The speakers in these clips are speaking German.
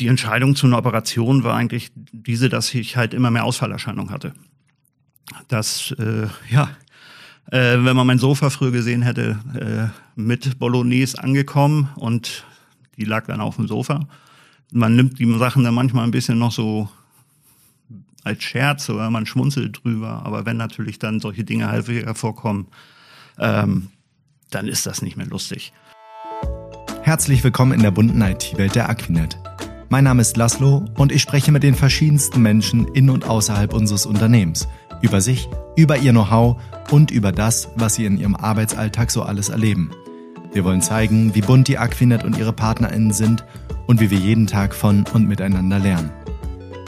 die Entscheidung zu einer Operation war eigentlich diese, dass ich halt immer mehr Ausfallerscheinungen hatte. Das, äh, ja, äh, wenn man mein Sofa früher gesehen hätte, äh, mit Bolognese angekommen und die lag dann auf dem Sofa. Man nimmt die Sachen dann manchmal ein bisschen noch so als Scherz oder man schmunzelt drüber, aber wenn natürlich dann solche Dinge häufiger vorkommen, ähm, dann ist das nicht mehr lustig. Herzlich willkommen in der bunten IT-Welt der Aquinet. Mein Name ist Laszlo und ich spreche mit den verschiedensten Menschen in und außerhalb unseres Unternehmens über sich, über ihr Know-how und über das, was sie in ihrem Arbeitsalltag so alles erleben. Wir wollen zeigen, wie bunt die Aquinet und ihre PartnerInnen sind und wie wir jeden Tag von und miteinander lernen.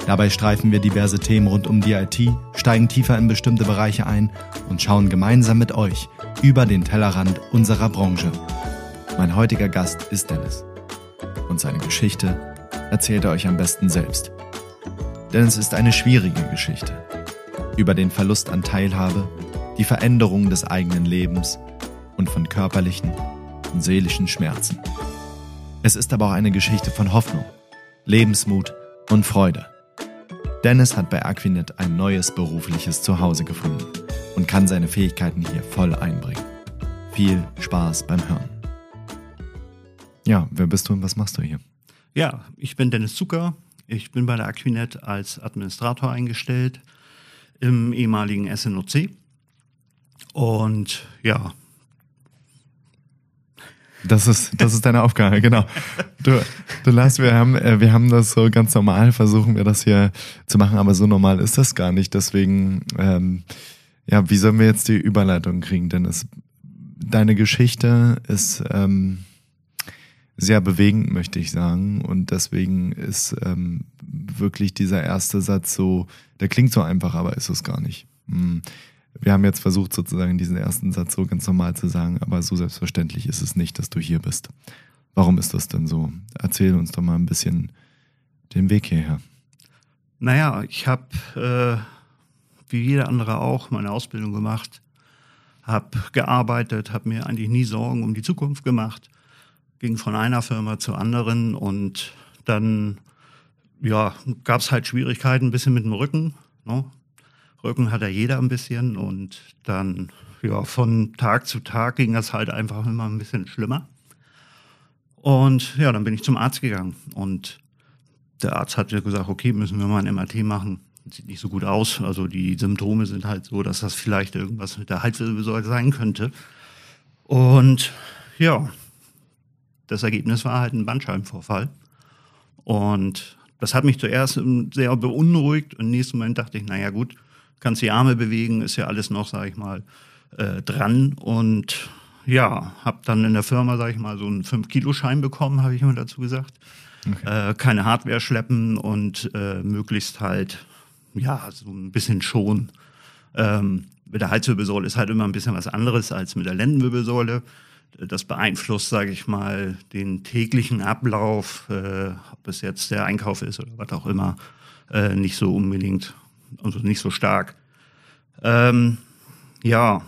Dabei streifen wir diverse Themen rund um die IT, steigen tiefer in bestimmte Bereiche ein und schauen gemeinsam mit euch über den Tellerrand unserer Branche. Mein heutiger Gast ist Dennis. Und seine Geschichte erzählt er euch am besten selbst. Denn es ist eine schwierige Geschichte. Über den Verlust an Teilhabe, die Veränderung des eigenen Lebens und von körperlichen und seelischen Schmerzen. Es ist aber auch eine Geschichte von Hoffnung, Lebensmut und Freude. Dennis hat bei Aquinet ein neues berufliches Zuhause gefunden und kann seine Fähigkeiten hier voll einbringen. Viel Spaß beim Hören. Ja, wer bist du und was machst du hier? Ja, ich bin Dennis Zucker. Ich bin bei der Aquinet als Administrator eingestellt im ehemaligen SNOC. Und ja, das ist, das ist deine Aufgabe, genau. Du, du Lars, wir haben, äh, wir haben das so ganz normal, versuchen wir das hier zu machen, aber so normal ist das gar nicht. Deswegen, ähm, ja, wie sollen wir jetzt die Überleitung kriegen? Denn es, deine Geschichte ist ähm, sehr bewegend, möchte ich sagen. Und deswegen ist ähm, wirklich dieser erste Satz so, der klingt so einfach, aber ist es gar nicht. Hm wir haben jetzt versucht, sozusagen diesen ersten Satz so ganz normal zu sagen, aber so selbstverständlich ist es nicht, dass du hier bist. Warum ist das denn so? Erzähl uns doch mal ein bisschen den Weg hierher. Naja, ich habe, äh, wie jeder andere auch, meine Ausbildung gemacht, habe gearbeitet, habe mir eigentlich nie Sorgen um die Zukunft gemacht, ging von einer Firma zur anderen und dann ja, gab es halt Schwierigkeiten ein bisschen mit dem Rücken. Ne? Rücken hat ja jeder ein bisschen und dann, ja, von Tag zu Tag ging das halt einfach immer ein bisschen schlimmer. Und ja, dann bin ich zum Arzt gegangen und der Arzt hat gesagt, okay, müssen wir mal ein MRT machen. Sieht nicht so gut aus. Also die Symptome sind halt so, dass das vielleicht irgendwas mit der Halswirbelsäule sein könnte. Und ja, das Ergebnis war halt ein Bandscheibenvorfall. Und das hat mich zuerst sehr beunruhigt. Und im nächsten Moment dachte ich, naja gut, kannst die Arme bewegen, ist ja alles noch, sag ich mal, äh, dran. Und ja, habe dann in der Firma, sag ich mal, so einen 5-Kilo-Schein bekommen, habe ich immer dazu gesagt. Okay. Äh, keine Hardware schleppen und äh, möglichst halt, ja, so ein bisschen schon. Ähm, mit der Halswirbelsäule ist halt immer ein bisschen was anderes als mit der Lendenwirbelsäule. Das beeinflusst, sage ich mal, den täglichen Ablauf, äh, ob es jetzt der Einkauf ist oder was auch immer, äh, nicht so unbedingt also nicht so stark. Ähm, ja,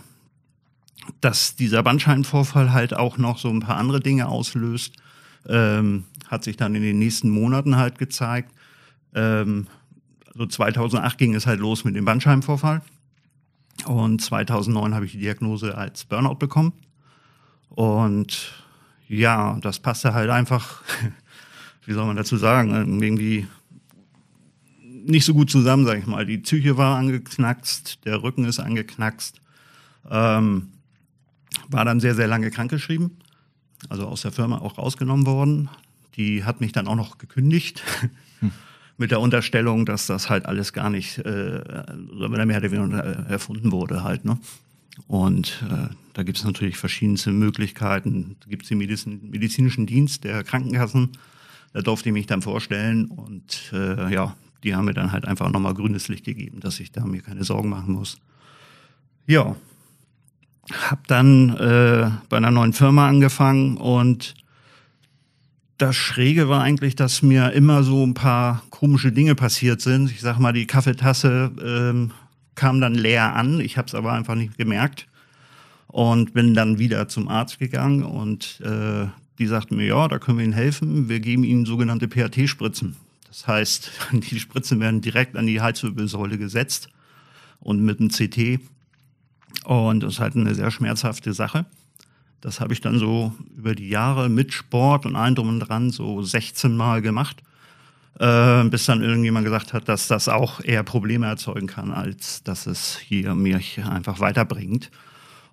dass dieser Bandscheibenvorfall halt auch noch so ein paar andere Dinge auslöst, ähm, hat sich dann in den nächsten Monaten halt gezeigt. Ähm, also 2008 ging es halt los mit dem Bandscheibenvorfall und 2009 habe ich die Diagnose als Burnout bekommen. Und ja, das passte halt einfach, wie soll man dazu sagen, irgendwie nicht so gut zusammen, sag ich mal. Die Psyche war angeknackst, der Rücken ist angeknackst. Ähm, war dann sehr, sehr lange krankgeschrieben, also aus der Firma auch rausgenommen worden. Die hat mich dann auch noch gekündigt. Hm. Mit der Unterstellung, dass das halt alles gar nicht, äh, mehr oder weniger erfunden wurde halt, ne? Und äh, da gibt es natürlich verschiedenste Möglichkeiten. Da gibt es den Medizin medizinischen Dienst der Krankenkassen. Da durfte ich mich dann vorstellen und äh, ja, die haben mir dann halt einfach nochmal grünes Licht gegeben, dass ich da mir keine Sorgen machen muss. Ja, hab dann äh, bei einer neuen Firma angefangen und das Schräge war eigentlich, dass mir immer so ein paar komische Dinge passiert sind. Ich sag mal, die Kaffeetasse ähm, kam dann leer an. Ich habe es aber einfach nicht gemerkt und bin dann wieder zum Arzt gegangen und äh, die sagten mir, ja, da können wir Ihnen helfen. Wir geben Ihnen sogenannte PAT-Spritzen. Das heißt, die Spritzen werden direkt an die Halswirbelsäule gesetzt und mit einem CT. Und das ist halt eine sehr schmerzhafte Sache. Das habe ich dann so über die Jahre mit Sport und allem drum und dran so 16 Mal gemacht, äh, bis dann irgendjemand gesagt hat, dass das auch eher Probleme erzeugen kann, als dass es hier mich einfach weiterbringt.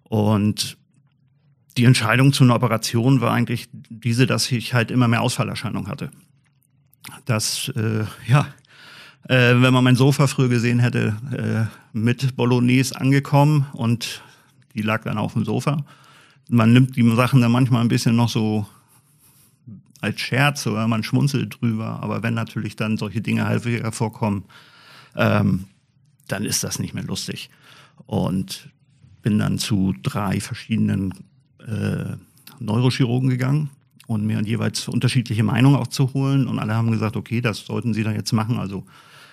Und die Entscheidung zu einer Operation war eigentlich diese, dass ich halt immer mehr Ausfallerscheinungen hatte. Das, äh, ja, äh, wenn man mein Sofa früher gesehen hätte, äh, mit Bolognese angekommen und die lag dann auf dem Sofa. Man nimmt die Sachen dann manchmal ein bisschen noch so als Scherz oder man schmunzelt drüber, aber wenn natürlich dann solche Dinge häufiger vorkommen, ähm, dann ist das nicht mehr lustig. Und bin dann zu drei verschiedenen äh, Neurochirurgen gegangen und mir jeweils unterschiedliche Meinungen auch zu holen. Und alle haben gesagt, okay, das sollten Sie da jetzt machen. Also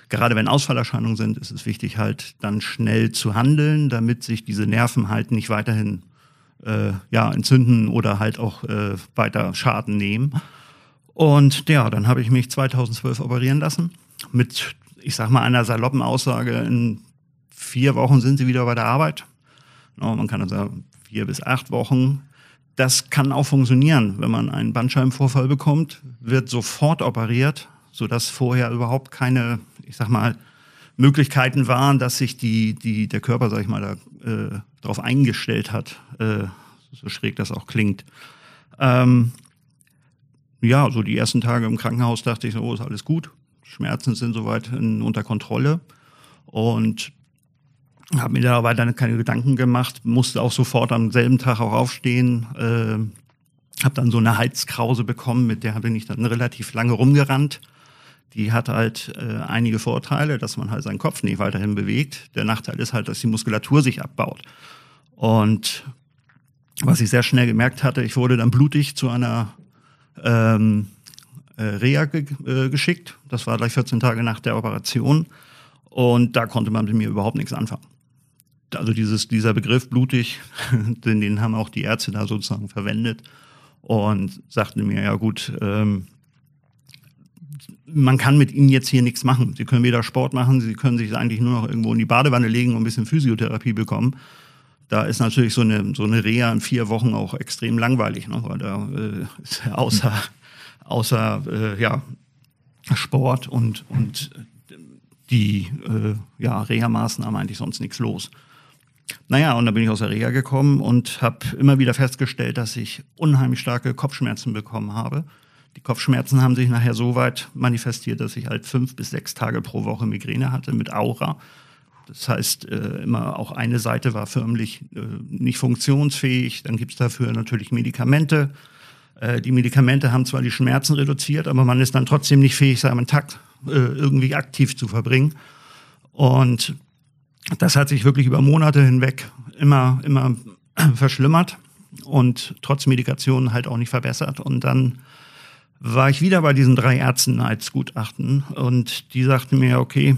gerade wenn Ausfallerscheinungen sind, ist es wichtig halt dann schnell zu handeln, damit sich diese Nerven halt nicht weiterhin äh, ja, entzünden oder halt auch äh, weiter Schaden nehmen. Und ja, dann habe ich mich 2012 operieren lassen mit, ich sag mal, einer saloppen Aussage, in vier Wochen sind sie wieder bei der Arbeit. No, man kann also vier bis acht Wochen. Das kann auch funktionieren, wenn man einen Bandscheibenvorfall bekommt, wird sofort operiert, sodass vorher überhaupt keine, ich sag mal, Möglichkeiten waren, dass sich die, die, der Körper, sag ich mal, da, äh, darauf eingestellt hat, äh, so schräg das auch klingt. Ähm, ja, so die ersten Tage im Krankenhaus dachte ich oh, ist alles gut. Schmerzen sind soweit in, unter Kontrolle. Und habe mir da weiter keine Gedanken gemacht, musste auch sofort am selben Tag auch aufstehen. Äh, habe dann so eine Heizkrause bekommen, mit der bin ich dann relativ lange rumgerannt. Die hat halt äh, einige Vorteile, dass man halt seinen Kopf nicht weiterhin bewegt. Der Nachteil ist halt, dass die Muskulatur sich abbaut. Und was ich sehr schnell gemerkt hatte, ich wurde dann blutig zu einer ähm, äh, Reha ge äh, geschickt. Das war gleich 14 Tage nach der Operation. Und da konnte man mit mir überhaupt nichts anfangen also dieses, dieser Begriff blutig, den, den haben auch die Ärzte da sozusagen verwendet und sagten mir, ja gut, ähm, man kann mit ihnen jetzt hier nichts machen. Sie können weder Sport machen, sie können sich eigentlich nur noch irgendwo in die Badewanne legen und ein bisschen Physiotherapie bekommen. Da ist natürlich so eine, so eine Reha in vier Wochen auch extrem langweilig, ne? weil da äh, ist ja außer, außer äh, ja, Sport und, und die äh, ja, Reha-Maßnahmen eigentlich sonst nichts los. Naja, und dann bin ich aus der Reha gekommen und habe immer wieder festgestellt, dass ich unheimlich starke Kopfschmerzen bekommen habe. Die Kopfschmerzen haben sich nachher so weit manifestiert, dass ich halt fünf bis sechs Tage pro Woche Migräne hatte mit Aura. Das heißt, äh, immer auch eine Seite war förmlich äh, nicht funktionsfähig. Dann gibt es dafür natürlich Medikamente. Äh, die Medikamente haben zwar die Schmerzen reduziert, aber man ist dann trotzdem nicht fähig, seinen Takt äh, irgendwie aktiv zu verbringen. Und das hat sich wirklich über Monate hinweg immer, immer verschlimmert und trotz Medikation halt auch nicht verbessert. Und dann war ich wieder bei diesen drei Ärzten als Gutachten und die sagten mir, okay,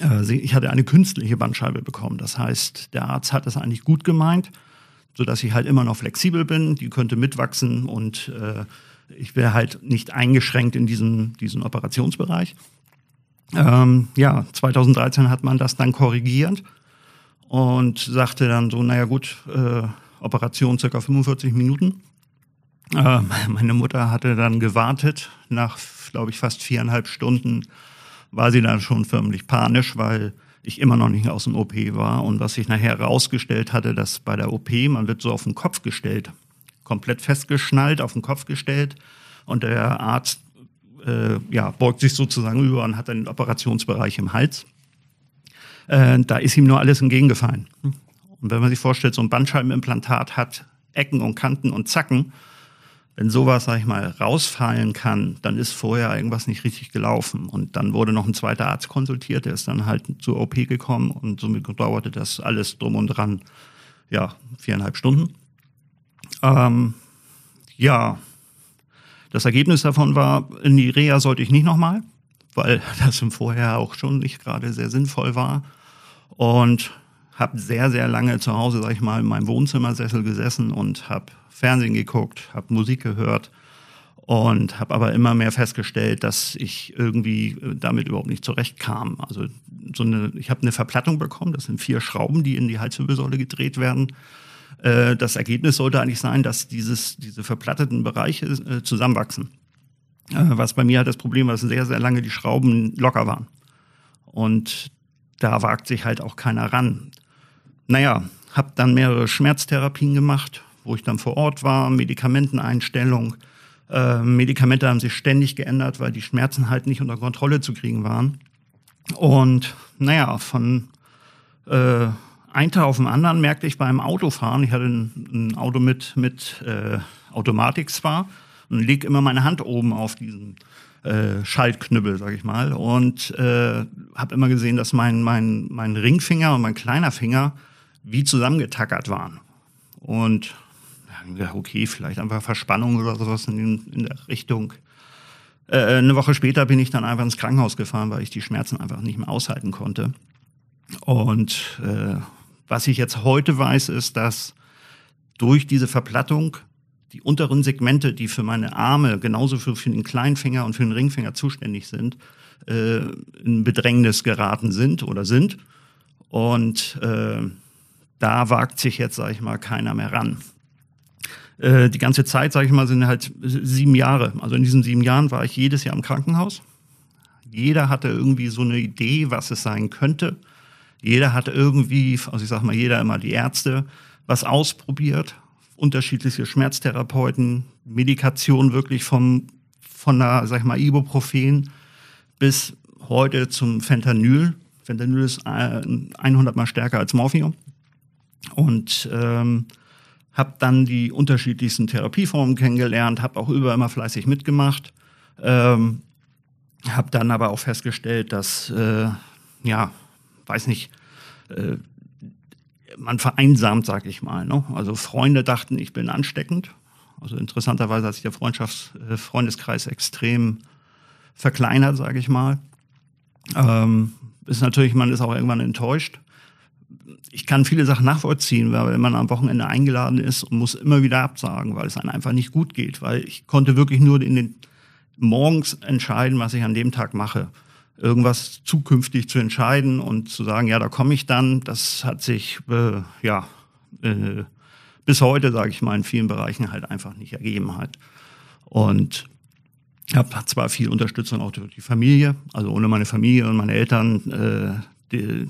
äh, ich hatte eine künstliche Bandscheibe bekommen. Das heißt, der Arzt hat das eigentlich gut gemeint, sodass ich halt immer noch flexibel bin, die könnte mitwachsen und äh, ich wäre halt nicht eingeschränkt in diesem, diesem Operationsbereich. Ähm, ja, 2013 hat man das dann korrigiert und sagte dann so, naja gut, äh, Operation circa 45 Minuten. Äh, meine Mutter hatte dann gewartet. Nach, glaube ich, fast viereinhalb Stunden war sie dann schon förmlich panisch, weil ich immer noch nicht aus dem OP war. Und was sich nachher herausgestellt hatte, dass bei der OP, man wird so auf den Kopf gestellt, komplett festgeschnallt, auf den Kopf gestellt. Und der Arzt äh, ja, beugt sich sozusagen über und hat einen Operationsbereich im Hals. Äh, da ist ihm nur alles entgegengefallen. Und wenn man sich vorstellt, so ein Bandscheibenimplantat hat Ecken und Kanten und Zacken, wenn sowas, sag ich mal, rausfallen kann, dann ist vorher irgendwas nicht richtig gelaufen. Und dann wurde noch ein zweiter Arzt konsultiert, der ist dann halt zur OP gekommen und somit dauerte das alles drum und dran, ja, viereinhalb Stunden. Ähm, ja, das Ergebnis davon war, in die Reha sollte ich nicht nochmal, weil das im Vorher auch schon nicht gerade sehr sinnvoll war. Und habe sehr, sehr lange zu Hause, sag ich mal, in meinem Wohnzimmersessel gesessen und habe Fernsehen geguckt, habe Musik gehört und habe aber immer mehr festgestellt, dass ich irgendwie äh, damit überhaupt nicht zurechtkam. Also so eine, ich habe eine Verplattung bekommen, das sind vier Schrauben, die in die Halswirbelsäule gedreht werden. Äh, das Ergebnis sollte eigentlich sein, dass dieses, diese verplatteten Bereiche äh, zusammenwachsen. Was bei mir halt das Problem war, dass sehr, sehr lange die Schrauben locker waren. Und da wagt sich halt auch keiner ran. Naja, habe dann mehrere Schmerztherapien gemacht, wo ich dann vor Ort war, Medikamenteneinstellung, äh, Medikamente haben sich ständig geändert, weil die Schmerzen halt nicht unter Kontrolle zu kriegen waren. Und naja, von äh, einen Tag auf den anderen merkte ich beim Autofahren, ich hatte ein, ein Auto mit, mit äh, Automatik zwar, und leg immer meine Hand oben auf diesen äh, Schaltknüppel, sag ich mal, und äh, habe immer gesehen, dass mein, mein, mein Ringfinger und mein kleiner Finger wie zusammengetackert waren. Und gedacht, okay, vielleicht einfach Verspannung oder sowas in, in der Richtung. Äh, eine Woche später bin ich dann einfach ins Krankenhaus gefahren, weil ich die Schmerzen einfach nicht mehr aushalten konnte. Und äh, was ich jetzt heute weiß, ist, dass durch diese Verplattung die unteren Segmente, die für meine Arme genauso für, für den Kleinfinger und für den Ringfinger zuständig sind, äh, in Bedrängnis geraten sind oder sind. Und äh, da wagt sich jetzt, sage ich mal, keiner mehr ran. Äh, die ganze Zeit, sage ich mal, sind halt sieben Jahre. Also in diesen sieben Jahren war ich jedes Jahr im Krankenhaus. Jeder hatte irgendwie so eine Idee, was es sein könnte. Jeder hatte irgendwie, also ich sag mal, jeder immer die Ärzte, was ausprobiert. Unterschiedliche Schmerztherapeuten, Medikation wirklich vom, von der, sag ich mal, Ibuprofen bis heute zum Fentanyl. Fentanyl ist 100 mal stärker als Morphium. Und ähm, habe dann die unterschiedlichsten Therapieformen kennengelernt, habe auch über immer fleißig mitgemacht, ähm, habe dann aber auch festgestellt, dass, äh, ja, weiß nicht, äh, man vereinsamt, sag ich mal. Ne? Also Freunde dachten, ich bin ansteckend. Also interessanterweise hat sich der Freundschafts äh, Freundeskreis extrem verkleinert, sage ich mal. Ähm, ist natürlich, man ist auch irgendwann enttäuscht ich kann viele Sachen nachvollziehen, weil wenn man am Wochenende eingeladen ist und muss immer wieder absagen, weil es einem einfach nicht gut geht, weil ich konnte wirklich nur in den morgens entscheiden, was ich an dem Tag mache. Irgendwas zukünftig zu entscheiden und zu sagen, ja, da komme ich dann, das hat sich äh, ja äh, bis heute, sage ich mal, in vielen Bereichen halt einfach nicht ergeben hat. Und ich habe zwar viel Unterstützung auch durch die Familie, also ohne meine Familie und meine Eltern, äh, die,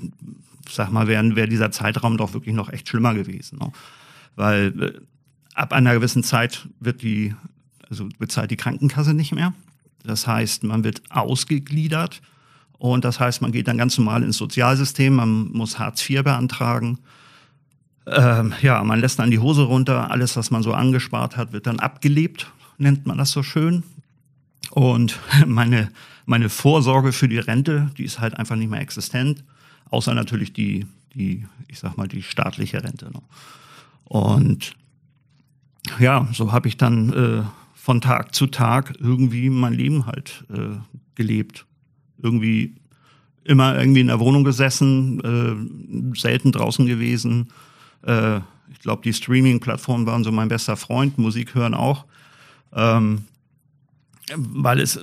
sag mal, wäre wär dieser Zeitraum doch wirklich noch echt schlimmer gewesen. Ne? Weil äh, ab einer gewissen Zeit wird die, also bezahlt die Krankenkasse nicht mehr. Das heißt, man wird ausgegliedert und das heißt, man geht dann ganz normal ins Sozialsystem, man muss Hartz IV beantragen. Ähm, ja, man lässt dann die Hose runter, alles, was man so angespart hat, wird dann abgelebt, nennt man das so schön. Und meine, meine Vorsorge für die Rente, die ist halt einfach nicht mehr existent außer natürlich die, die, ich sag mal, die staatliche Rente. Ne? Und ja, so habe ich dann äh, von Tag zu Tag irgendwie mein Leben halt äh, gelebt. Irgendwie immer irgendwie in der Wohnung gesessen, äh, selten draußen gewesen. Äh, ich glaube, die Streaming-Plattformen waren so mein bester Freund, Musik hören auch. Ähm, weil es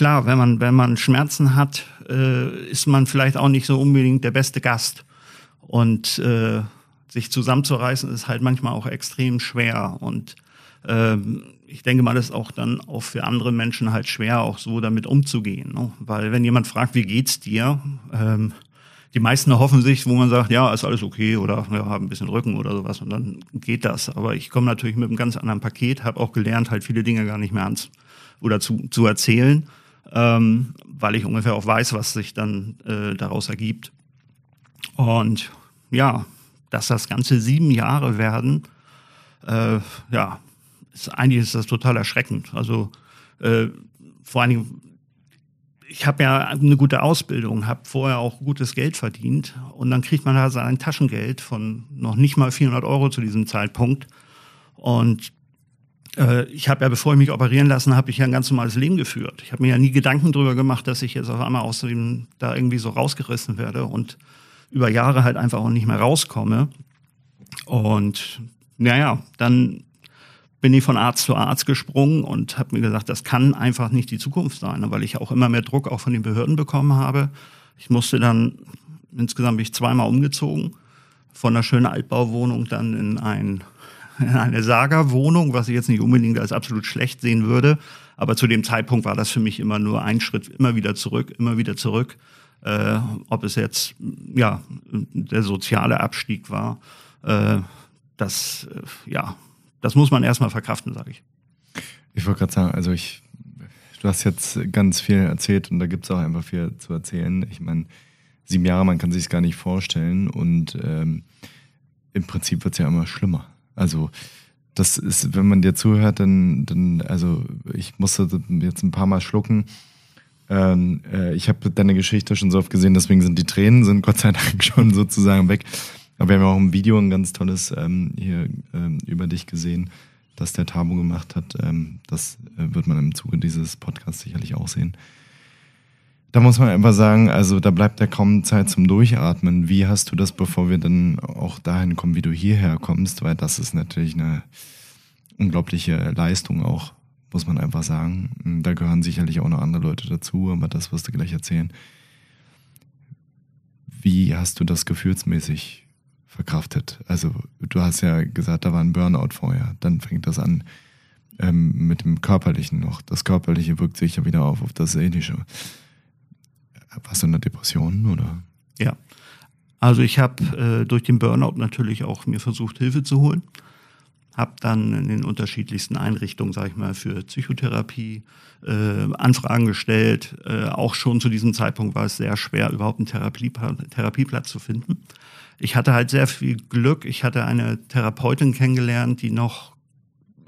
klar, wenn man, wenn man Schmerzen hat, äh, ist man vielleicht auch nicht so unbedingt der beste Gast. Und äh, sich zusammenzureißen ist halt manchmal auch extrem schwer. Und ähm, ich denke mal, das ist auch dann auch für andere Menschen halt schwer, auch so damit umzugehen. Ne? Weil wenn jemand fragt, wie geht's dir? Ähm, die meisten hoffen sich, wo man sagt, ja, ist alles okay oder ja, haben ein bisschen Rücken oder sowas und dann geht das. Aber ich komme natürlich mit einem ganz anderen Paket, habe auch gelernt, halt viele Dinge gar nicht mehr ans oder zu, zu erzählen ähm, weil ich ungefähr auch weiß, was sich dann äh, daraus ergibt. Und ja, dass das Ganze sieben Jahre werden, äh, ja, ist, eigentlich ist das total erschreckend. Also äh, vor allen Dingen, ich habe ja eine gute Ausbildung, habe vorher auch gutes Geld verdient und dann kriegt man da sein Taschengeld von noch nicht mal 400 Euro zu diesem Zeitpunkt. Und ich habe ja, bevor ich mich operieren lassen habe, ich ja ein ganz normales Leben geführt. Ich habe mir ja nie Gedanken darüber gemacht, dass ich jetzt auf einmal aus dem da irgendwie so rausgerissen werde und über Jahre halt einfach auch nicht mehr rauskomme. Und naja, dann bin ich von Arzt zu Arzt gesprungen und habe mir gesagt, das kann einfach nicht die Zukunft sein, weil ich auch immer mehr Druck auch von den Behörden bekommen habe. Ich musste dann, insgesamt bin ich zweimal umgezogen, von einer schönen Altbauwohnung dann in, ein, in eine Saga-Wohnung, was ich jetzt nicht unbedingt als absolut schlecht sehen würde. Aber zu dem Zeitpunkt war das für mich immer nur ein Schritt, immer wieder zurück, immer wieder zurück. Äh, ob es jetzt ja der soziale Abstieg war, äh, das äh, ja das muss man erstmal verkraften, sage ich. Ich wollte gerade sagen, also ich, du hast jetzt ganz viel erzählt und da gibt es auch einfach viel zu erzählen. Ich meine, sieben Jahre, man kann sich es gar nicht vorstellen und ähm, im Prinzip wird es ja immer schlimmer. Also das ist, wenn man dir zuhört, dann, dann also ich musste jetzt ein paar Mal schlucken. Ähm, äh, ich habe deine Geschichte schon so oft gesehen, deswegen sind die Tränen sind Gott sei Dank schon sozusagen weg. Aber wir haben auch im Video ein ganz tolles ähm, hier ähm, über dich gesehen, das der Tabo gemacht hat. Ähm, das äh, wird man im Zuge dieses Podcasts sicherlich auch sehen. Da muss man einfach sagen, also da bleibt ja kaum Zeit zum Durchatmen. Wie hast du das, bevor wir dann auch dahin kommen, wie du hierher kommst? Weil das ist natürlich eine unglaubliche Leistung auch, muss man einfach sagen. Da gehören sicherlich auch noch andere Leute dazu, aber das wirst du gleich erzählen. Wie hast du das gefühlsmäßig verkraftet. Also du hast ja gesagt, da war ein Burnout vorher. Dann fängt das an ähm, mit dem Körperlichen noch. Das Körperliche wirkt sich ja wieder auf, auf das Seelische. Warst du in der Depression oder? Ja. Also ich habe äh, durch den Burnout natürlich auch mir versucht, Hilfe zu holen. Habe dann in den unterschiedlichsten Einrichtungen, sage ich mal, für Psychotherapie äh, Anfragen gestellt. Äh, auch schon zu diesem Zeitpunkt war es sehr schwer, überhaupt einen Therapie Therapieplatz zu finden ich hatte halt sehr viel Glück. Ich hatte eine Therapeutin kennengelernt, die noch,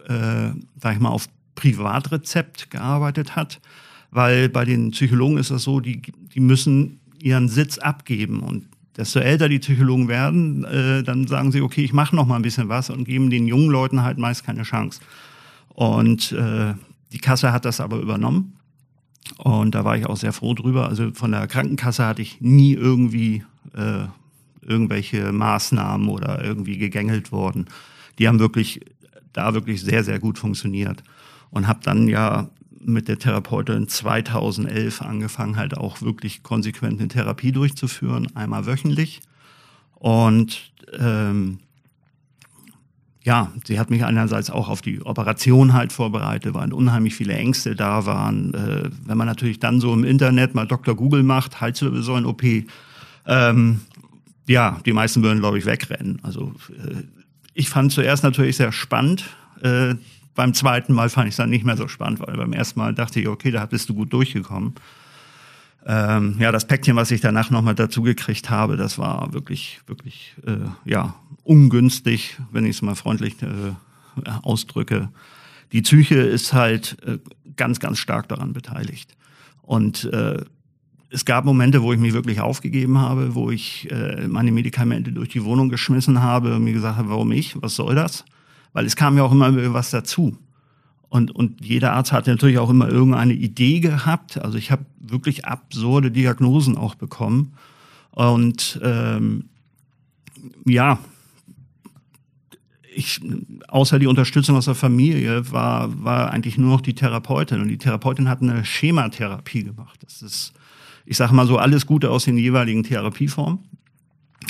äh, sag ich mal, auf Privatrezept gearbeitet hat, weil bei den Psychologen ist das so, die, die müssen ihren Sitz abgeben und desto älter die Psychologen werden, äh, dann sagen sie, okay, ich mache noch mal ein bisschen was und geben den jungen Leuten halt meist keine Chance. Und äh, die Kasse hat das aber übernommen. Und da war ich auch sehr froh drüber. Also von der Krankenkasse hatte ich nie irgendwie äh, irgendwelche Maßnahmen oder irgendwie gegängelt worden. Die haben wirklich da wirklich sehr, sehr gut funktioniert. Und habe dann ja mit der Therapeutin 2011 angefangen, halt auch wirklich konsequent eine Therapie durchzuführen, einmal wöchentlich. Und ähm, ja, sie hat mich einerseits auch auf die Operation halt vorbereitet, weil unheimlich viele Ängste da waren. Äh, wenn man natürlich dann so im Internet mal Dr. Google macht, Halswirbelsäulen-OP, ähm, ja, die meisten würden, glaube ich, wegrennen. Also äh, ich fand zuerst natürlich sehr spannend. Äh, beim zweiten Mal fand ich es dann nicht mehr so spannend, weil beim ersten Mal dachte ich, okay, da bist du gut durchgekommen. Ähm, ja, das Päckchen, was ich danach nochmal dazu gekriegt habe, das war wirklich, wirklich, äh, ja, ungünstig, wenn ich es mal freundlich äh, ausdrücke. Die Psyche ist halt äh, ganz, ganz stark daran beteiligt. Und äh, es gab Momente, wo ich mich wirklich aufgegeben habe, wo ich äh, meine Medikamente durch die Wohnung geschmissen habe und mir gesagt habe, warum ich? Was soll das? Weil es kam ja auch immer was dazu. Und, und jeder Arzt hat natürlich auch immer irgendeine Idee gehabt. Also ich habe wirklich absurde Diagnosen auch bekommen. Und ähm, ja, ich, außer die Unterstützung aus der Familie war, war eigentlich nur noch die Therapeutin. Und die Therapeutin hat eine Schematherapie gemacht. Das ist ich sage mal so, alles Gute aus den jeweiligen Therapieformen.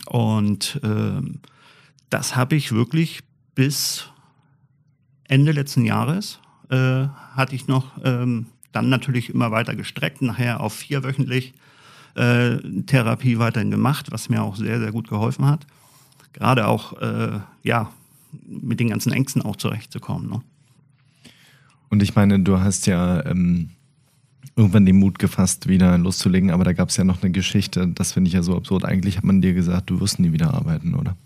Und ähm, das habe ich wirklich bis Ende letzten Jahres äh, hatte ich noch ähm, dann natürlich immer weiter gestreckt, nachher auf vierwöchentlich äh, Therapie weiterhin gemacht, was mir auch sehr, sehr gut geholfen hat. Gerade auch, äh, ja, mit den ganzen Ängsten auch zurechtzukommen. Ne? Und ich meine, du hast ja ähm, irgendwann den Mut gefasst, wieder loszulegen. Aber da gab es ja noch eine Geschichte, das finde ich ja so absurd. Eigentlich hat man dir gesagt, du wirst nie wieder arbeiten, oder?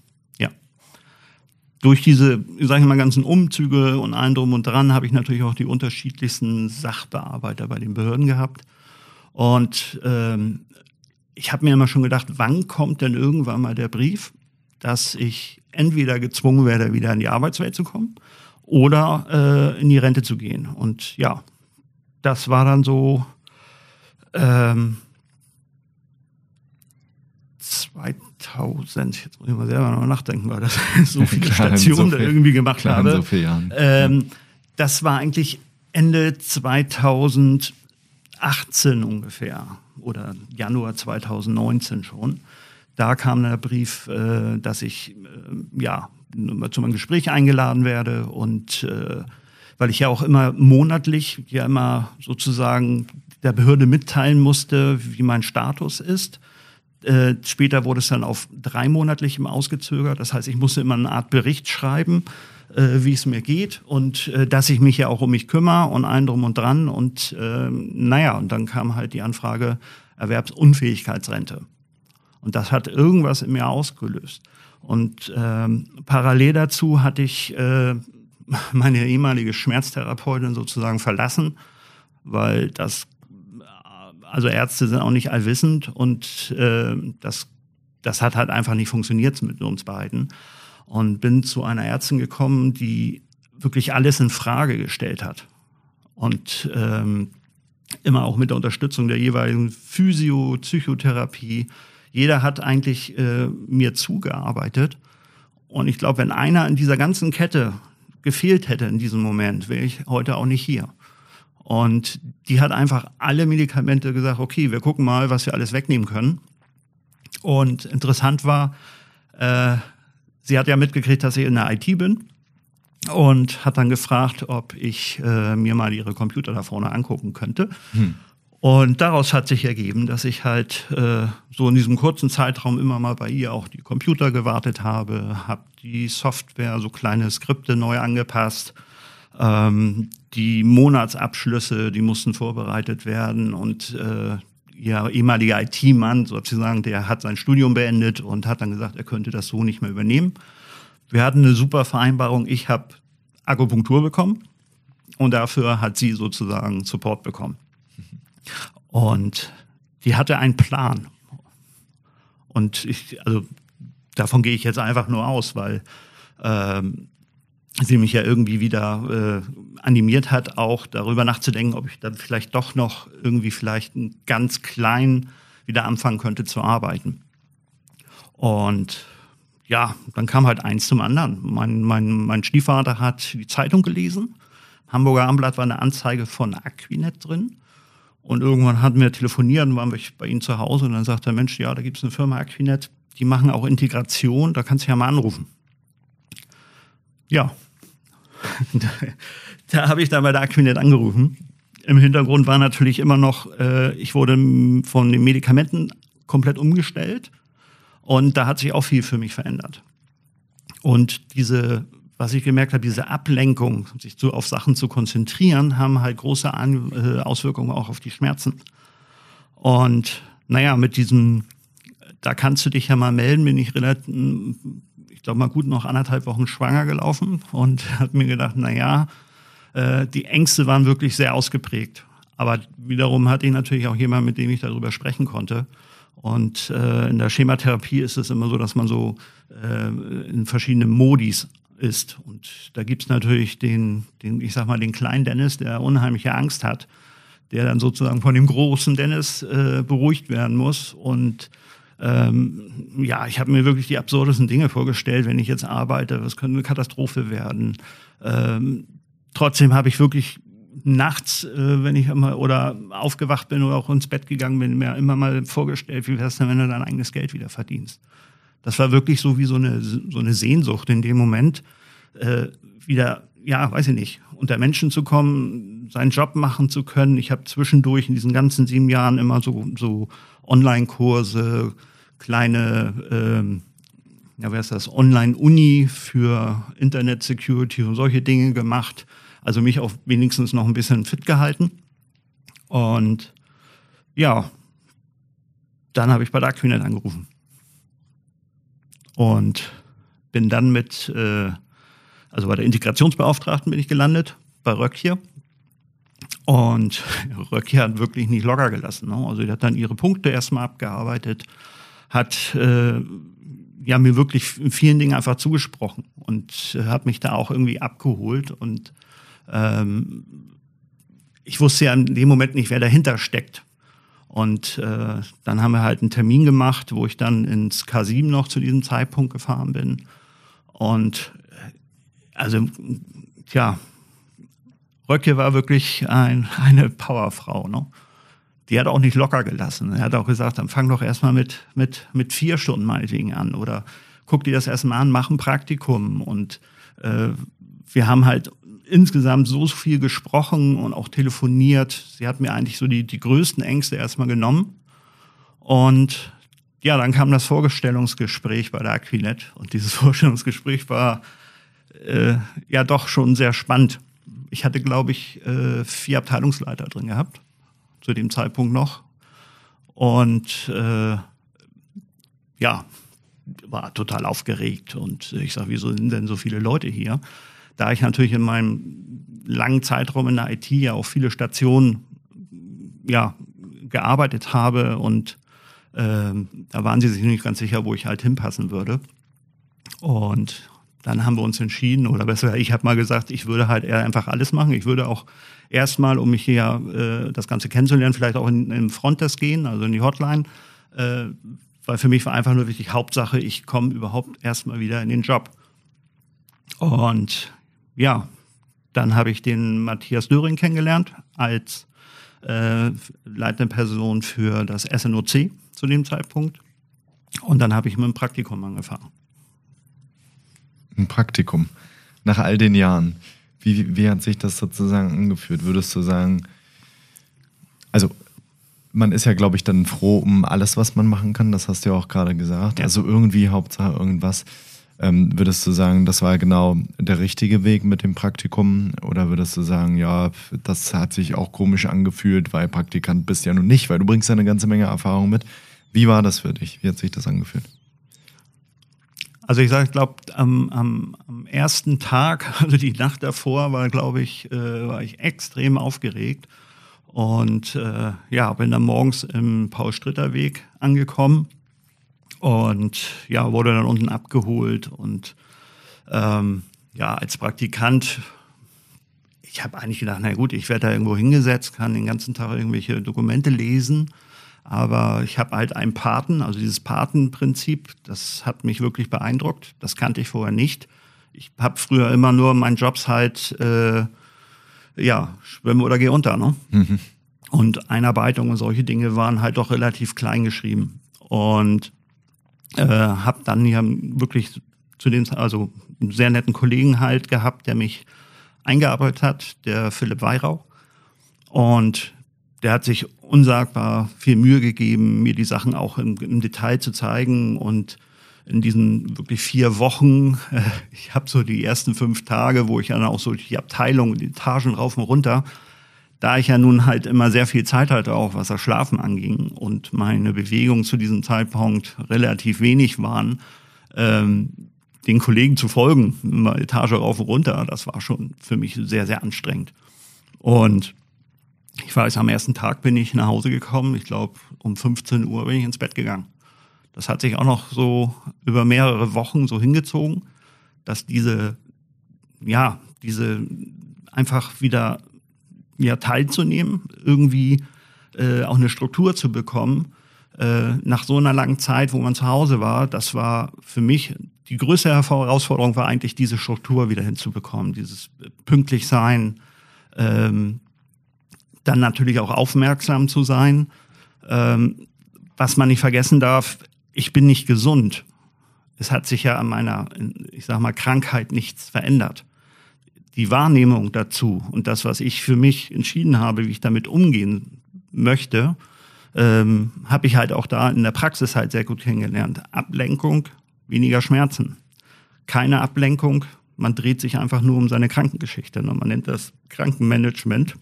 Durch diese, sage ich mal, ganzen Umzüge und allen drum und dran habe ich natürlich auch die unterschiedlichsten Sachbearbeiter bei den Behörden gehabt. Und ähm, ich habe mir immer schon gedacht, wann kommt denn irgendwann mal der Brief, dass ich entweder gezwungen werde, wieder in die Arbeitswelt zu kommen oder äh, in die Rente zu gehen. Und ja, das war dann so ähm, 2000, jetzt muss ich mal selber noch nachdenken, weil das so viele Stationen so viel, irgendwie gemacht klar, habe. So viele Jahren. Ähm, das war eigentlich Ende 2018 ungefähr oder Januar 2019 schon. Da kam der Brief, äh, dass ich äh, ja zu einem Gespräch eingeladen werde und äh, weil ich ja auch immer monatlich ja immer sozusagen der Behörde mitteilen musste, wie mein Status ist. Äh, später wurde es dann auf dreimonatlichem ausgezögert. Das heißt, ich musste immer eine Art Bericht schreiben, äh, wie es mir geht und äh, dass ich mich ja auch um mich kümmere und allen drum und dran. Und äh, naja, und dann kam halt die Anfrage Erwerbsunfähigkeitsrente. Und das hat irgendwas in mir ausgelöst. Und ähm, parallel dazu hatte ich äh, meine ehemalige Schmerztherapeutin sozusagen verlassen, weil das, also Ärzte sind auch nicht allwissend und äh, das, das hat halt einfach nicht funktioniert mit uns beiden. Und bin zu einer Ärztin gekommen, die wirklich alles in Frage gestellt hat. Und ähm, immer auch mit der Unterstützung der jeweiligen Physio, Psychotherapie. Jeder hat eigentlich äh, mir zugearbeitet. Und ich glaube, wenn einer in dieser ganzen Kette gefehlt hätte in diesem Moment, wäre ich heute auch nicht hier. Und die hat einfach alle Medikamente gesagt, okay, wir gucken mal, was wir alles wegnehmen können. Und interessant war, äh, sie hat ja mitgekriegt, dass ich in der IT bin und hat dann gefragt, ob ich äh, mir mal ihre Computer da vorne angucken könnte. Hm. Und daraus hat sich ergeben, dass ich halt äh, so in diesem kurzen Zeitraum immer mal bei ihr auch die Computer gewartet habe, habe die Software, so kleine Skripte neu angepasst. Ähm, die Monatsabschlüsse, die mussten vorbereitet werden und äh, ihr ehemaliger IT-Mann sozusagen, der hat sein Studium beendet und hat dann gesagt, er könnte das so nicht mehr übernehmen. Wir hatten eine super Vereinbarung. Ich habe Akupunktur bekommen und dafür hat sie sozusagen Support bekommen. Und die hatte einen Plan. Und ich, also davon gehe ich jetzt einfach nur aus, weil ähm, sie mich ja irgendwie wieder äh, animiert hat, auch darüber nachzudenken, ob ich dann vielleicht doch noch irgendwie vielleicht ganz klein wieder anfangen könnte zu arbeiten. Und ja, dann kam halt eins zum anderen. Mein, mein, mein Stiefvater hat die Zeitung gelesen. Hamburger Abendblatt war eine Anzeige von Aquinet drin. Und irgendwann hatten wir telefoniert und waren wir bei ihm zu Hause und dann sagt der Mensch, ja, da gibt es eine Firma Aquinet, die machen auch Integration, da kannst du ja mal anrufen. Ja, da, da habe ich dann bei der Aquinet angerufen. Im Hintergrund war natürlich immer noch, äh, ich wurde von den Medikamenten komplett umgestellt und da hat sich auch viel für mich verändert. Und diese was ich gemerkt habe, diese Ablenkung, sich so auf Sachen zu konzentrieren, haben halt große An äh, Auswirkungen auch auf die Schmerzen. Und naja, mit diesem, da kannst du dich ja mal melden, bin ich relativ, glaube mal gut noch anderthalb Wochen schwanger gelaufen und habe mir gedacht, naja, äh, die Ängste waren wirklich sehr ausgeprägt. Aber wiederum hatte ich natürlich auch jemanden, mit dem ich darüber sprechen konnte. Und äh, in der Schematherapie ist es immer so, dass man so äh, in verschiedenen Modis ist. Und da gibt's natürlich den, den, ich sag mal, den kleinen Dennis, der unheimliche Angst hat, der dann sozusagen von dem großen Dennis äh, beruhigt werden muss. Und ähm, ja, ich habe mir wirklich die absurdesten Dinge vorgestellt, wenn ich jetzt arbeite, was könnte eine Katastrophe werden. Ähm, trotzdem habe ich wirklich nachts, äh, wenn ich immer oder aufgewacht bin oder auch ins Bett gegangen bin, mir immer mal vorgestellt, wie wär's denn, wenn du dein eigenes Geld wieder verdienst. Das war wirklich so wie so eine, so eine Sehnsucht in dem Moment, äh, wieder, ja, weiß ich nicht, unter Menschen zu kommen, seinen Job machen zu können. Ich habe zwischendurch in diesen ganzen sieben Jahren immer so, so Online-Kurse, kleine, ähm, ja, wer ist das, Online-Uni für Internet-Security und solche Dinge gemacht. Also mich auch wenigstens noch ein bisschen fit gehalten. Und ja, dann habe ich bei der Aquinet angerufen. Und bin dann mit, äh, also bei der Integrationsbeauftragten bin ich gelandet, bei Röckhier. Und Röckhier hat wirklich nicht locker gelassen. Ne? Also die hat dann ihre Punkte erstmal abgearbeitet, hat äh, ja mir wirklich in vielen Dingen einfach zugesprochen und äh, hat mich da auch irgendwie abgeholt. Und ähm, ich wusste ja in dem Moment nicht, wer dahinter steckt. Und äh, dann haben wir halt einen Termin gemacht, wo ich dann ins K7 noch zu diesem Zeitpunkt gefahren bin. Und äh, also, tja, Röcke war wirklich ein, eine Powerfrau. Ne? Die hat auch nicht locker gelassen. Er hat auch gesagt, dann fang doch erstmal mit, mit, mit vier Stunden meinetwegen an. Oder guck dir das erstmal an, mach ein Praktikum. Und äh, wir haben halt insgesamt so viel gesprochen und auch telefoniert. Sie hat mir eigentlich so die, die größten Ängste erstmal genommen. Und ja, dann kam das Vorstellungsgespräch bei der Aquinet. Und dieses Vorstellungsgespräch war äh, ja doch schon sehr spannend. Ich hatte, glaube ich, äh, vier Abteilungsleiter drin gehabt, zu dem Zeitpunkt noch. Und äh, ja, war total aufgeregt. Und ich sage, wieso sind denn so viele Leute hier? da ich natürlich in meinem langen Zeitraum in der IT ja auch viele Stationen ja, gearbeitet habe und äh, da waren sie sich nicht ganz sicher, wo ich halt hinpassen würde. Und dann haben wir uns entschieden, oder besser, ich habe mal gesagt, ich würde halt eher einfach alles machen. Ich würde auch erstmal, um mich hier äh, das Ganze kennenzulernen, vielleicht auch in, in Frontdesk gehen, also in die Hotline. Äh, weil für mich war einfach nur wichtig, Hauptsache, ich komme überhaupt erstmal wieder in den Job. Und ja, dann habe ich den Matthias Döring kennengelernt als äh, leitende Person für das SNOC zu dem Zeitpunkt. Und dann habe ich mit dem Praktikum angefangen. Ein Praktikum. Nach all den Jahren. Wie, wie hat sich das sozusagen angeführt? Würdest du sagen, also man ist ja, glaube ich, dann froh um alles, was man machen kann. Das hast du ja auch gerade gesagt. Ja. Also irgendwie Hauptsache irgendwas. Ähm, würdest du sagen, das war genau der richtige Weg mit dem Praktikum? Oder würdest du sagen, ja, das hat sich auch komisch angefühlt, weil Praktikant bist ja nun nicht, weil du bringst ja eine ganze Menge Erfahrung mit. Wie war das für dich? Wie hat sich das angefühlt? Also ich sage, ich glaube, am, am, am, ersten Tag, also die Nacht davor, war, glaube ich, äh, war ich extrem aufgeregt. Und äh, ja, bin dann morgens im Paul-Stritter-Weg angekommen und ja, wurde dann unten abgeholt und ähm, ja, als Praktikant, ich habe eigentlich gedacht, na gut, ich werde da irgendwo hingesetzt, kann den ganzen Tag irgendwelche Dokumente lesen. Aber ich habe halt einen Paten, also dieses Patenprinzip, das hat mich wirklich beeindruckt. Das kannte ich vorher nicht. Ich habe früher immer nur meinen Jobs halt, äh, ja, schwimme oder geh unter. Ne? Mhm. Und Einarbeitung und solche Dinge waren halt doch relativ klein geschrieben. Und äh, habe dann ja wirklich zu den, also einen sehr netten Kollegen halt gehabt, der mich eingearbeitet hat, der Philipp Weihrauch. Und der hat sich unsagbar viel Mühe gegeben, mir die Sachen auch im, im Detail zu zeigen. Und in diesen wirklich vier Wochen, äh, ich habe so die ersten fünf Tage, wo ich dann auch so die Abteilung, die Etagen rauf und runter da ich ja nun halt immer sehr viel Zeit hatte, auch was das Schlafen anging und meine Bewegungen zu diesem Zeitpunkt relativ wenig waren, ähm, den Kollegen zu folgen, immer Etage rauf und runter, das war schon für mich sehr, sehr anstrengend. Und ich weiß, am ersten Tag bin ich nach Hause gekommen, ich glaube um 15 Uhr bin ich ins Bett gegangen. Das hat sich auch noch so über mehrere Wochen so hingezogen, dass diese, ja, diese einfach wieder ja, teilzunehmen, irgendwie äh, auch eine Struktur zu bekommen. Äh, nach so einer langen Zeit, wo man zu Hause war, das war für mich die größte Herausforderung war eigentlich diese Struktur wieder hinzubekommen, dieses pünktlich sein, ähm, dann natürlich auch aufmerksam zu sein. Ähm, was man nicht vergessen darf, ich bin nicht gesund. Es hat sich ja an meiner, ich sag mal, Krankheit nichts verändert die Wahrnehmung dazu und das, was ich für mich entschieden habe, wie ich damit umgehen möchte, ähm, habe ich halt auch da in der Praxis halt sehr gut kennengelernt. Ablenkung, weniger Schmerzen. Keine Ablenkung, man dreht sich einfach nur um seine Krankengeschichte. Und man nennt das Krankenmanagement.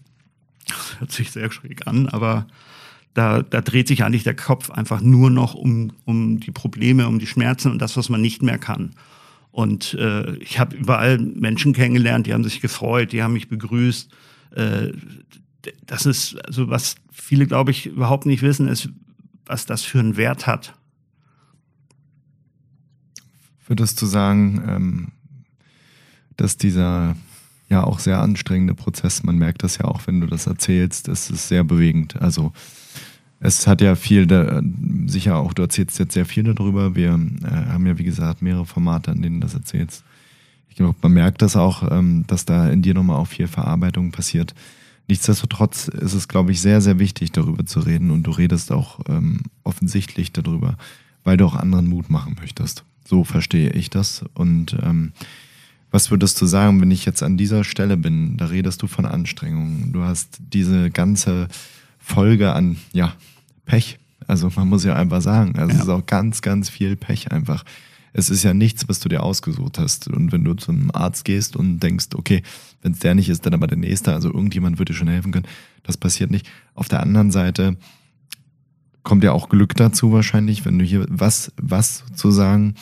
Das hört sich sehr schräg an, aber da, da dreht sich eigentlich der Kopf einfach nur noch um, um die Probleme, um die Schmerzen und das, was man nicht mehr kann. Und äh, ich habe überall Menschen kennengelernt, die haben sich gefreut, die haben mich begrüßt. Äh, das ist, also was viele, glaube ich, überhaupt nicht wissen, ist, was das für einen Wert hat. Würdest du sagen, ähm, dass dieser ja auch sehr anstrengende Prozess, man merkt das ja auch, wenn du das erzählst, es ist sehr bewegend. Also Es hat ja viel, da, sicher auch, du erzählst jetzt sehr viel darüber. Wir äh, haben ja, wie gesagt, mehrere Formate, an denen du das erzählst. Ich glaube, man merkt das auch, ähm, dass da in dir nochmal auch viel Verarbeitung passiert. Nichtsdestotrotz ist es, glaube ich, sehr, sehr wichtig, darüber zu reden. Und du redest auch ähm, offensichtlich darüber, weil du auch anderen Mut machen möchtest. So verstehe ich das. Und ähm, was würdest du sagen, wenn ich jetzt an dieser Stelle bin? Da redest du von Anstrengungen. Du hast diese ganze Folge an, ja, Pech. Also man muss ja einfach sagen, also ja. es ist auch ganz, ganz viel Pech einfach. Es ist ja nichts, was du dir ausgesucht hast. Und wenn du zum Arzt gehst und denkst, okay, wenn es der nicht ist, dann aber der nächste, also irgendjemand würde dir schon helfen können, das passiert nicht. Auf der anderen Seite kommt ja auch Glück dazu wahrscheinlich, wenn du hier was, was zu sagen,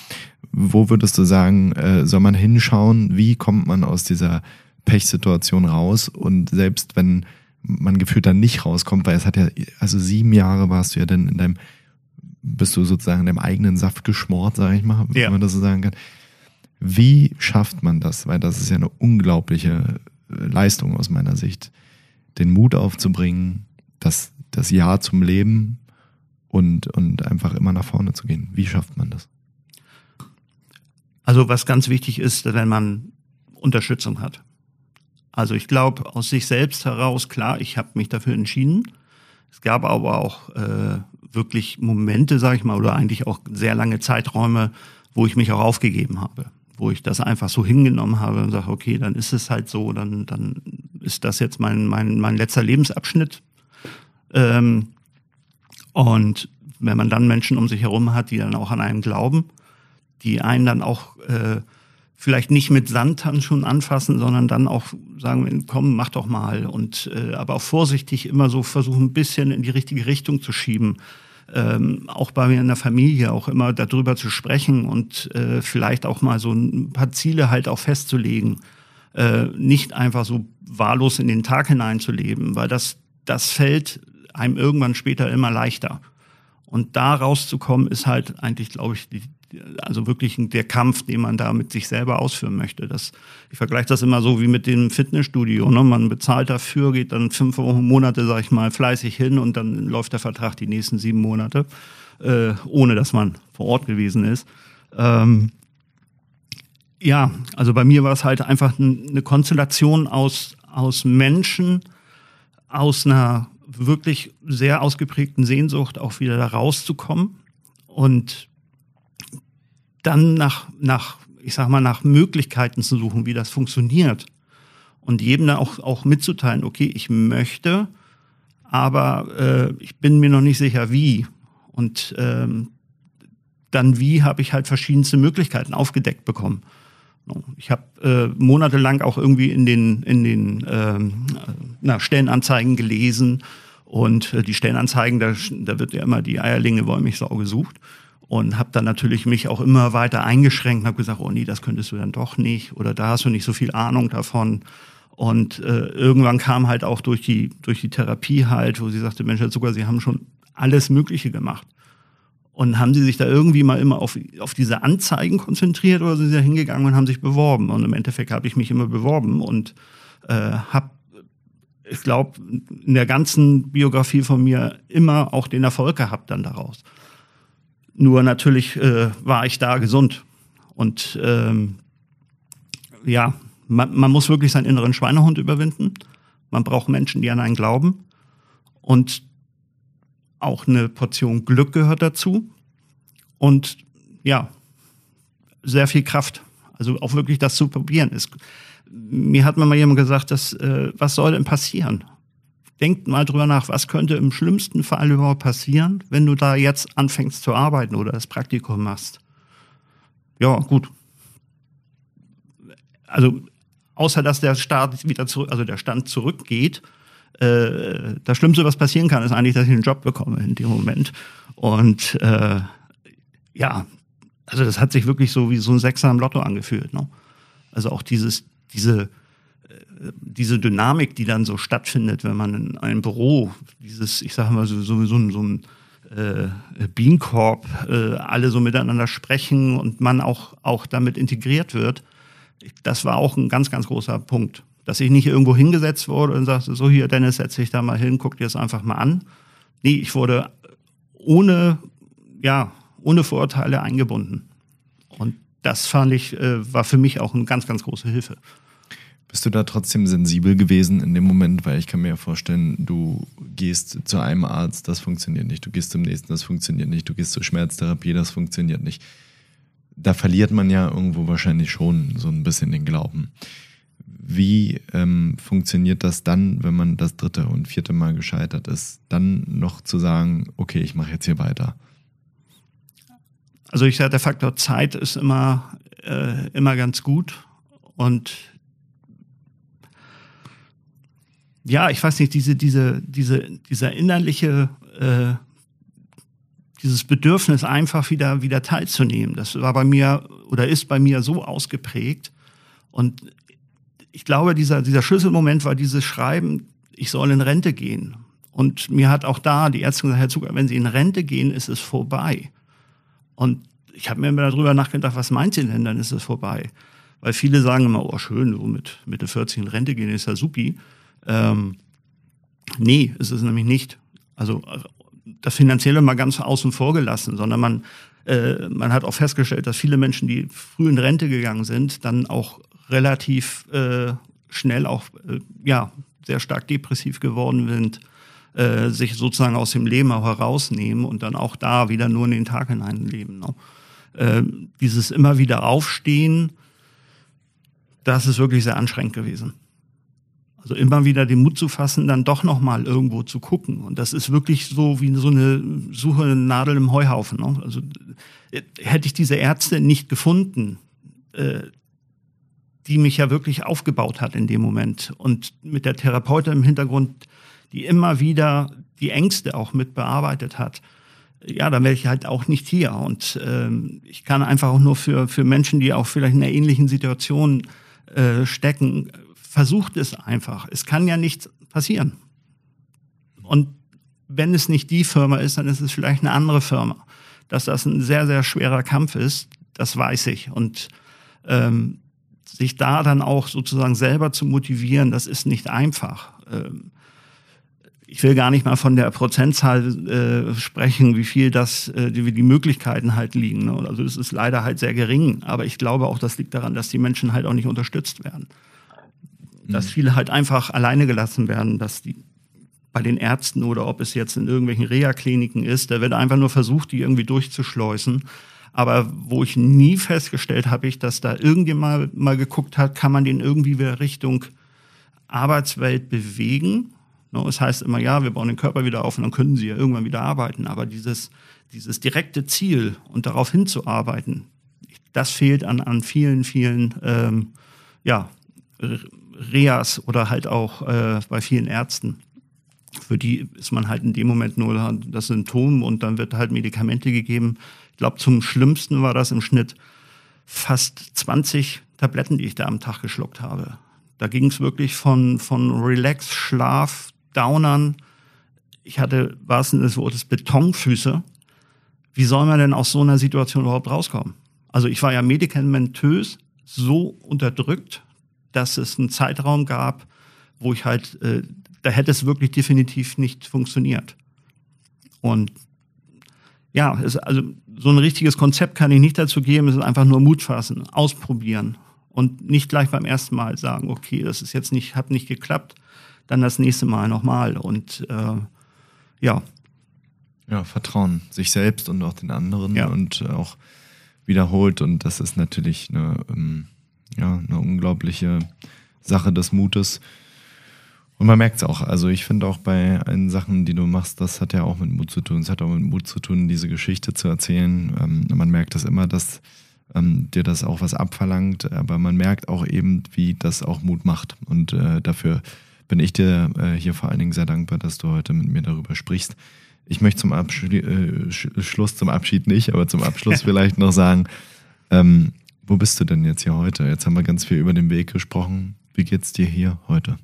wo würdest du sagen, äh, soll man hinschauen, wie kommt man aus dieser Pechsituation raus und selbst wenn man gefühlt dann nicht rauskommt, weil es hat ja, also sieben Jahre warst du ja dann in deinem, bist du sozusagen in deinem eigenen Saft geschmort, sage ich mal, ja. wenn man das so sagen kann. Wie schafft man das? Weil das ist ja eine unglaubliche äh, Leistung aus meiner Sicht, den Mut aufzubringen, das, das Ja zum Leben und, und einfach immer nach vorne zu gehen. Wie schafft man das? Also was ganz wichtig ist, wenn man Unterstützung hat. Also ich glaube aus sich selbst heraus, klar, ich habe mich dafür entschieden. Es gab aber auch äh, wirklich Momente, sage ich mal, oder eigentlich auch sehr lange Zeiträume, wo ich mich auch aufgegeben habe, wo ich das einfach so hingenommen habe und sage, okay, dann ist es halt so, dann, dann ist das jetzt mein, mein, mein letzter Lebensabschnitt. Ähm, und wenn man dann Menschen um sich herum hat, die dann auch an einem glauben, die einen dann auch äh, vielleicht nicht mit Sandhandschuhen anfassen, sondern dann auch sagen, komm, mach doch mal. Und äh, aber auch vorsichtig immer so versuchen, ein bisschen in die richtige Richtung zu schieben. Ähm, auch bei mir in der Familie auch immer darüber zu sprechen und äh, vielleicht auch mal so ein paar Ziele halt auch festzulegen. Äh, nicht einfach so wahllos in den Tag hineinzuleben, weil das, das fällt einem irgendwann später immer leichter. Und da rauszukommen, ist halt eigentlich, glaube ich, die, also wirklich der Kampf, den man da mit sich selber ausführen möchte. Das, ich vergleiche das immer so wie mit dem Fitnessstudio. Ne? Man bezahlt dafür, geht dann fünf Monate, sag ich mal, fleißig hin und dann läuft der Vertrag die nächsten sieben Monate, äh, ohne dass man vor Ort gewesen ist. Ähm, ja, also bei mir war es halt einfach eine Konstellation aus, aus Menschen, aus einer wirklich sehr ausgeprägten Sehnsucht, auch wieder da rauszukommen. Und dann nach, nach, ich sag mal, nach Möglichkeiten zu suchen, wie das funktioniert. Und jedem dann auch, auch mitzuteilen, okay, ich möchte, aber äh, ich bin mir noch nicht sicher, wie. Und ähm, dann wie habe ich halt verschiedenste Möglichkeiten aufgedeckt bekommen. Ich habe äh, monatelang auch irgendwie in den, in den ähm, na, Stellenanzeigen gelesen und äh, die Stellenanzeigen, da, da wird ja immer die Eierlinge Wollmilchsau gesucht und habe dann natürlich mich auch immer weiter eingeschränkt und habe gesagt, oh nee, das könntest du dann doch nicht oder da hast du nicht so viel Ahnung davon. Und äh, irgendwann kam halt auch durch die, durch die Therapie halt, wo sie sagte, Mensch, Herr Zucker, Sie haben schon alles Mögliche gemacht. Und haben Sie sich da irgendwie mal immer auf, auf diese Anzeigen konzentriert oder sind Sie da hingegangen und haben sich beworben? Und im Endeffekt habe ich mich immer beworben und äh, habe, ich glaube, in der ganzen Biografie von mir immer auch den Erfolg gehabt dann daraus. Nur natürlich äh, war ich da gesund. Und ähm, ja, man, man muss wirklich seinen inneren Schweinehund überwinden. Man braucht Menschen, die an einen glauben. Und auch eine Portion Glück gehört dazu. Und ja, sehr viel Kraft. Also auch wirklich das zu probieren. Es, mir hat mir mal jemand gesagt, dass, äh, was soll denn passieren? Denkt mal drüber nach, was könnte im schlimmsten Fall überhaupt passieren, wenn du da jetzt anfängst zu arbeiten oder das Praktikum machst. Ja, gut. Also, außer dass der Start wieder zurück, also der Stand zurückgeht, äh, das Schlimmste, was passieren kann, ist eigentlich, dass ich einen Job bekomme in dem Moment. Und äh, ja, also das hat sich wirklich so wie so ein Sechser im Lotto angefühlt. Ne? Also auch dieses, diese diese Dynamik, die dann so stattfindet, wenn man in einem Büro, dieses, ich sage mal, so, so, so, so ein äh, Bienenkorb, äh, alle so miteinander sprechen und man auch, auch damit integriert wird, das war auch ein ganz, ganz großer Punkt. Dass ich nicht irgendwo hingesetzt wurde und sagte, so hier, Dennis, setz dich da mal hin, guck dir das einfach mal an. Nee, ich wurde ohne, ja, ohne Vorurteile eingebunden. Und das fand ich, äh, war für mich auch eine ganz, ganz große Hilfe. Bist du da trotzdem sensibel gewesen in dem Moment? Weil ich kann mir ja vorstellen, du gehst zu einem Arzt, das funktioniert nicht. Du gehst zum nächsten, das funktioniert nicht. Du gehst zur Schmerztherapie, das funktioniert nicht. Da verliert man ja irgendwo wahrscheinlich schon so ein bisschen den Glauben. Wie ähm, funktioniert das dann, wenn man das dritte und vierte Mal gescheitert ist, dann noch zu sagen, okay, ich mache jetzt hier weiter? Also ich sage, der Faktor Zeit ist immer, äh, immer ganz gut und ja, ich weiß nicht, diese, diese, diese, dieser innerliche, äh, dieses Bedürfnis einfach wieder, wieder teilzunehmen, das war bei mir oder ist bei mir so ausgeprägt. Und ich glaube, dieser, dieser Schlüsselmoment war dieses Schreiben, ich soll in Rente gehen. Und mir hat auch da die Ärztin gesagt, Herr Zucker, wenn Sie in Rente gehen, ist es vorbei. Und ich habe mir immer darüber nachgedacht, was meint sie denn, dann ist es vorbei. Weil viele sagen immer, oh schön, so mit Mitte 40 in Rente gehen ist ja supi. Ähm, nee, ist es nämlich nicht. Also das Finanzielle mal ganz außen vor gelassen, sondern man, äh, man hat auch festgestellt, dass viele Menschen, die früh in Rente gegangen sind, dann auch relativ äh, schnell auch äh, ja, sehr stark depressiv geworden sind, äh, sich sozusagen aus dem Leben auch herausnehmen und dann auch da wieder nur in den Tag hinein leben. Ne? Äh, dieses immer wieder Aufstehen, das ist wirklich sehr anstrengend gewesen. Also immer wieder den Mut zu fassen, dann doch noch mal irgendwo zu gucken. Und das ist wirklich so wie so eine Suche eine Nadel im Heuhaufen. Ne? Also äh, hätte ich diese Ärzte nicht gefunden, äh, die mich ja wirklich aufgebaut hat in dem Moment und mit der Therapeutin im Hintergrund, die immer wieder die Ängste auch mit bearbeitet hat, ja, dann wäre ich halt auch nicht hier. Und ähm, ich kann einfach auch nur für, für Menschen, die auch vielleicht in einer ähnlichen Situation äh, stecken, versucht es einfach. Es kann ja nichts passieren. Und wenn es nicht die Firma ist, dann ist es vielleicht eine andere Firma. Dass das ein sehr, sehr schwerer Kampf ist, das weiß ich. Und ähm, sich da dann auch sozusagen selber zu motivieren, das ist nicht einfach. Ähm, ich will gar nicht mal von der Prozentzahl äh, sprechen, wie viel das, äh, wie die Möglichkeiten halt liegen. Ne? Also es ist leider halt sehr gering. Aber ich glaube auch, das liegt daran, dass die Menschen halt auch nicht unterstützt werden. Dass mhm. viele halt einfach alleine gelassen werden, dass die bei den Ärzten oder ob es jetzt in irgendwelchen Reha-Kliniken ist, da wird einfach nur versucht, die irgendwie durchzuschleusen. Aber wo ich nie festgestellt habe, ich, dass da irgendjemand mal, mal geguckt hat, kann man den irgendwie wieder Richtung Arbeitswelt bewegen No, es heißt immer, ja, wir bauen den Körper wieder auf und dann können sie ja irgendwann wieder arbeiten. Aber dieses, dieses direkte Ziel und darauf hinzuarbeiten, das fehlt an, an vielen, vielen ähm, ja, Reas oder halt auch äh, bei vielen Ärzten. Für die ist man halt in dem Moment nur das Symptom und dann wird halt Medikamente gegeben. Ich glaube, zum Schlimmsten war das im Schnitt fast 20 Tabletten, die ich da am Tag geschluckt habe. Da ging es wirklich von, von Relax, Schlaf Downern. Ich hatte, wahrsten des Wortes, Betonfüße. Wie soll man denn aus so einer Situation überhaupt rauskommen? Also ich war ja medikamentös so unterdrückt, dass es einen Zeitraum gab, wo ich halt, äh, da hätte es wirklich definitiv nicht funktioniert. Und ja, es, also so ein richtiges Konzept kann ich nicht dazu geben. Es ist einfach nur Mut fassen, ausprobieren und nicht gleich beim ersten Mal sagen, okay, das ist jetzt nicht, hat nicht geklappt, dann das nächste Mal nochmal. Und äh, ja. Ja, Vertrauen sich selbst und auch den anderen ja. und auch wiederholt. Und das ist natürlich eine, ähm, ja, eine unglaubliche Sache des Mutes. Und man merkt es auch. Also ich finde auch bei allen Sachen, die du machst, das hat ja auch mit Mut zu tun. Es hat auch mit Mut zu tun, diese Geschichte zu erzählen. Ähm, man merkt das immer, dass ähm, dir das auch was abverlangt. Aber man merkt auch eben, wie das auch Mut macht. Und äh, dafür bin ich dir äh, hier vor allen Dingen sehr dankbar, dass du heute mit mir darüber sprichst. Ich möchte zum Abschli äh, Schluss, zum Abschied nicht, aber zum Abschluss vielleicht noch sagen, ähm, wo bist du denn jetzt hier heute? Jetzt haben wir ganz viel über den Weg gesprochen. Wie geht's dir hier heute?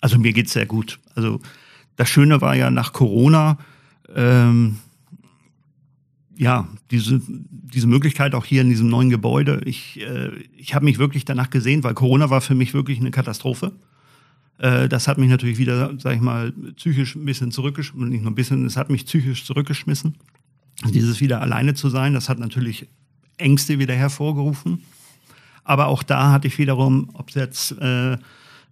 Also mir geht's sehr gut. Also das Schöne war ja nach Corona, ähm, ja, diese, diese Möglichkeit auch hier in diesem neuen Gebäude. Ich, äh, ich habe mich wirklich danach gesehen, weil Corona war für mich wirklich eine Katastrophe Äh, das hat mich natürlich wieder, sag ich mal, psychisch ein bisschen zurückgeschmissen, nicht nur ein bisschen, es hat mich psychisch zurückgeschmissen. Dieses wieder alleine zu sein, das hat natürlich Ängste wieder hervorgerufen. Aber auch da hatte ich wiederum, ob es jetzt äh,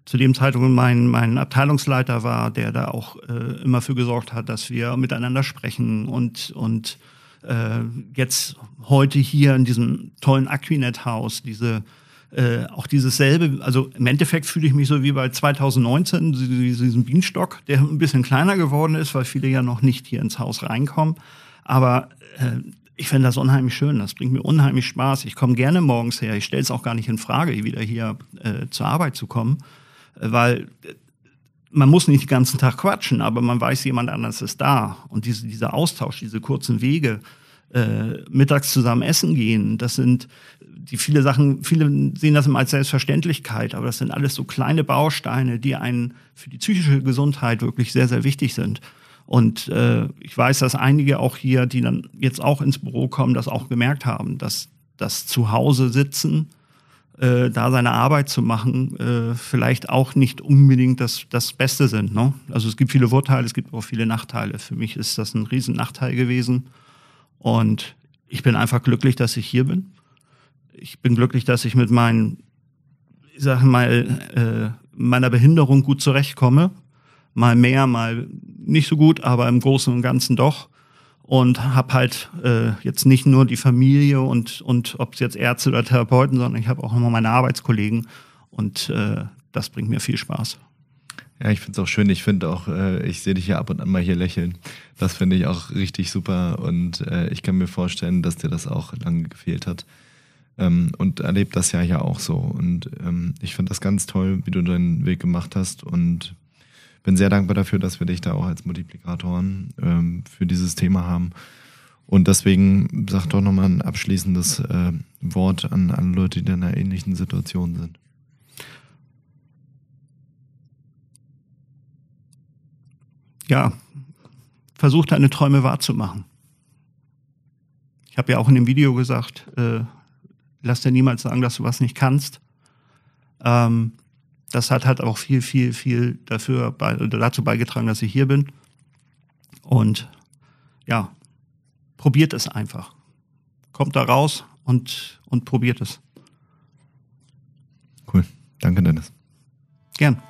zu dem Zeitpunkt mein, mein Abteilungsleiter war, der da auch äh, immer für gesorgt hat, dass wir miteinander sprechen und, und äh, jetzt heute hier in diesem tollen Aquinet-Haus diese äh, auch dieses selbe, also im Endeffekt fühle ich mich so wie bei 2019, diesen Bienenstock, der ein bisschen kleiner geworden ist, weil viele ja noch nicht hier ins Haus reinkommen. Aber äh, ich finde das unheimlich schön, das bringt mir unheimlich Spaß. Ich komme gerne morgens her, ich stelle es auch gar nicht in Frage, wieder hier äh, zur Arbeit zu kommen, äh, weil äh, man muss nicht den ganzen Tag quatschen, aber man weiß, jemand anderes ist da. Und diese, dieser Austausch, diese kurzen Wege, äh, mittags zusammen essen gehen, das sind die viele Sachen, viele sehen das immer als Selbstverständlichkeit, aber das sind alles so kleine Bausteine, die einen für die psychische Gesundheit wirklich sehr, sehr wichtig sind. Und äh, ich weiß, dass einige auch hier, die dann jetzt auch ins Büro kommen, das auch gemerkt haben, dass das Zuhause sitzen, äh, da seine Arbeit zu machen, äh, vielleicht auch nicht unbedingt das, das Beste sind. Ne? Also es gibt viele Vorteile, es gibt auch viele Nachteile. Für mich ist das ein riesen Nachteil gewesen. Und ich bin einfach glücklich, dass ich hier bin ich bin glücklich, dass ich mit meinen, ich sag mal, äh, meiner Behinderung gut zurechtkomme. Mal mehr, mal nicht so gut, aber im Großen und Ganzen doch. Und habe halt äh, jetzt nicht nur die Familie und, und ob es jetzt Ärzte oder Therapeuten, sondern ich habe auch immer meine Arbeitskollegen. Und äh, das bringt mir viel Spaß. Ja, ich finde es auch schön. Ich finde auch, äh, ich sehe dich ja ab und an mal hier lächeln. Das finde ich auch richtig super. Und äh, ich kann mir vorstellen, dass dir das auch lange gefehlt hat ähm, und erlebt das ja ja auch so. Und ähm, ich finde das ganz toll, wie du deinen Weg gemacht hast und bin sehr dankbar dafür, dass wir dich da auch als Multiplikatoren ähm, für dieses Thema haben. Und deswegen sag doch nochmal ein abschließendes äh, Wort an alle Leute, die in einer ähnlichen Situation sind. Ja, versuch deine Träume wahrzumachen. Ich habe ja auch in dem Video gesagt, äh, lass dir niemals sagen, dass du was nicht kannst. Ähm, das hat halt auch viel, viel, viel dafür bei, dazu beigetragen, dass ich hier bin. Und ja, probiert es einfach. Kommt da raus und, und probiert es. Cool. Danke, Dennis. Gern.